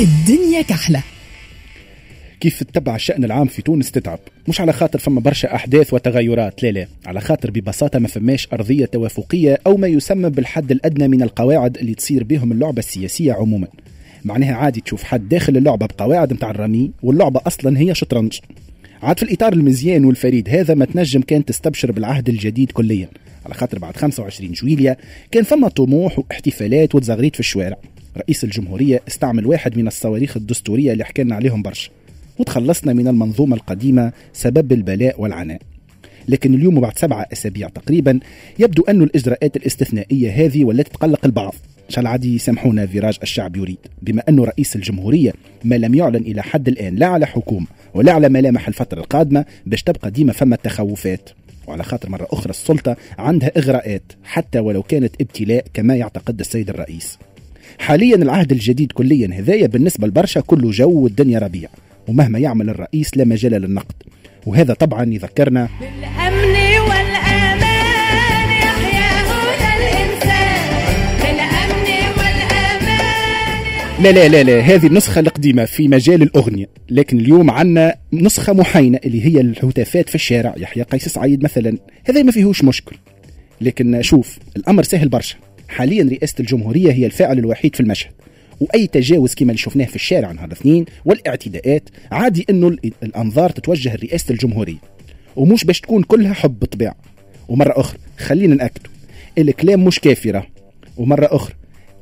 الدنيا كحلة. كيف تتبع الشأن العام في تونس تتعب؟ مش على خاطر فما برشا أحداث وتغيرات لا لا. على خاطر ببساطة ما فماش أرضية توافقية أو ما يسمى بالحد الأدنى من القواعد اللي تصير بهم اللعبة السياسية عموما. معناها عادي تشوف حد داخل اللعبة بقواعد متاع الرمي واللعبة أصلا هي شطرنج. عاد في الإطار المزيان والفريد هذا ما تنجم كان تستبشر بالعهد الجديد كليا. على خاطر بعد 25 جويليا كان فما طموح واحتفالات وتزغريت في الشوارع. رئيس الجمهورية استعمل واحد من الصواريخ الدستورية اللي حكينا عليهم برشا وتخلصنا من المنظومة القديمة سبب البلاء والعناء. لكن اليوم بعد سبعة أسابيع تقريبا يبدو أن الإجراءات الاستثنائية هذه ولات تقلق البعض. شال عادي يسامحونا فيراج الشعب يريد. بما أنه رئيس الجمهورية ما لم يعلن إلى حد الآن لا على حكومة ولا على ملامح الفترة القادمة باش تبقى ديما فما تخوفات وعلى خاطر مرة أخرى السلطة عندها إغراءات حتى ولو كانت ابتلاء كما يعتقد السيد الرئيس. حاليا العهد الجديد كليا هذايا بالنسبة لبرشا كله جو والدنيا ربيع ومهما يعمل الرئيس لا مجال للنقد. وهذا طبعا يذكرنا بالأمن والأمان يحيا هدى الإنسان. بالأمن والأمان لا لا لا لا هذه النسخة القديمة في مجال الأغنية لكن اليوم عنا نسخة محاينة اللي هي الهتافات في الشارع يحيى قيس سعيد مثلا. هذا ما فيهوش مشكل لكن شوف الأمر سهل برشا. حاليا رئاسة الجمهورية هي الفاعل الوحيد في المشهد وأي تجاوز كما اللي شفناه في الشارع نهار الاثنين والاعتداءات عادي إنه ال- الأنظار تتوجه لرئاسة الجمهورية ومش باش تكون كلها حب بالطبيعه ومرة أخرى خلينا نأكدوا الكلام مش كافي راه. ومرة أخرى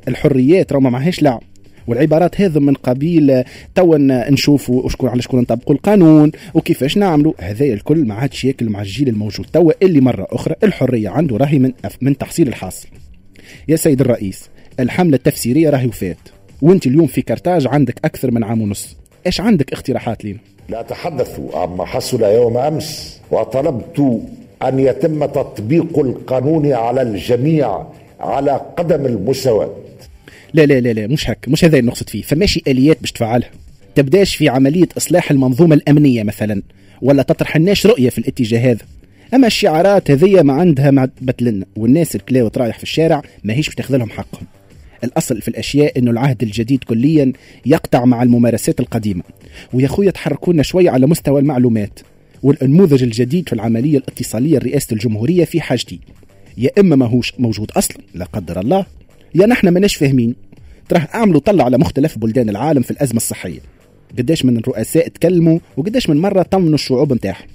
الحريات راه ما معهاش لعب والعبارات هذا من قبيل توا نشوفوا وشكون على شكون نطبقوا القانون وكيفاش نعملوا. هذا الكل ما عادش ياكل مع الجيل الموجود توا اللي مرة أخرى الحرية عنده راهي من من تحصيل الحاصل. يا سيد الرئيس الحملة التفسيرية راهي وفات وانت اليوم في كرتاج عندك أكثر من عام ونص. إيش عندك اقتراحات لنا لا تحدثوا عما حصل يوم أمس وطلبت أن يتم تطبيق القانون على الجميع على قدم المساواة. لا لا لا لا مش هك مش هذا اللي نقصد فيه فماشي آليات باش تفعلها. تبدأش في عملية إصلاح المنظومة الأمنية مثلا ولا تطرحناش رؤية في الاتجاه هذا؟ أما الشعارات هذية ما عندها ما بتلنا والناس الكلاوة رايح في الشارع ما هيش بتاخذ لهم حقهم. الأصل في الأشياء أنه العهد الجديد كليا يقطع مع الممارسات القديمة. ويا خويا تحركونا شوي على مستوى المعلومات والنموذج الجديد في العملية الاتصالية لرئاسة الجمهورية في حاجتي. يا إما ماهوش موجود أصلا لا قدر الله يا نحن ماناش فاهمين. تراه أعملوا طلع على مختلف بلدان العالم في الأزمة الصحية. قداش من الرؤساء تكلموا وقداش من مرة طمنوا الشعوب نتاعهم.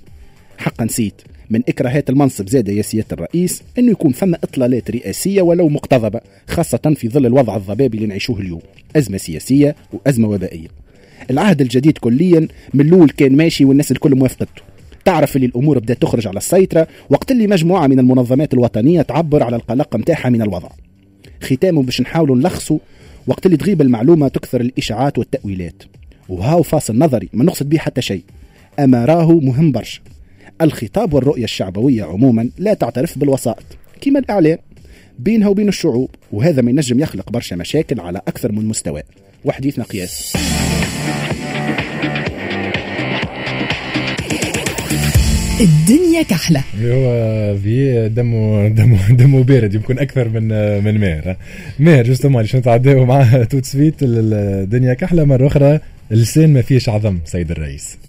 حقا نسيت. من إكراهات المنصب زاد يا سيادة الرئيس أنه يكون فما إطلالات رئاسية ولو مقتضبة خاصة في ظل الوضع الضبابي اللي نعيشوه اليوم. أزمة سياسية وأزمة وبائية. العهد الجديد كليا من الأول كان ماشي والناس الكل موافقته. تعرف اللي الأمور بدأت تخرج على السيطرة وقت اللي مجموعة من المنظمات الوطنية تعبر على القلق متاعها من الوضع. ختامه باش نحاولوا نلخصوا وقت اللي تغيب المعلومة تكثر الإشاعات والتأويلات. وهاو فاصل نظري ما نقصد به حتى شيء. أما راهو مهم برشا. الخطاب والرؤية الشعبوية عموما لا تعترف بالوسائط كما الإعلام بينها وبين الشعوب وهذا ما ينجم يخلق برشا مشاكل على أكثر من مستوى. وحديثنا قياس الدنيا كحلة. اللي هو في دمه دمه دمه بارد يمكن أكثر من من ماهر. ماهر justement اللي نتعداو معاه tout de suite الدنيا كحلة مرة أخرى. اللسان ما فيش عظم سيد الرئيس.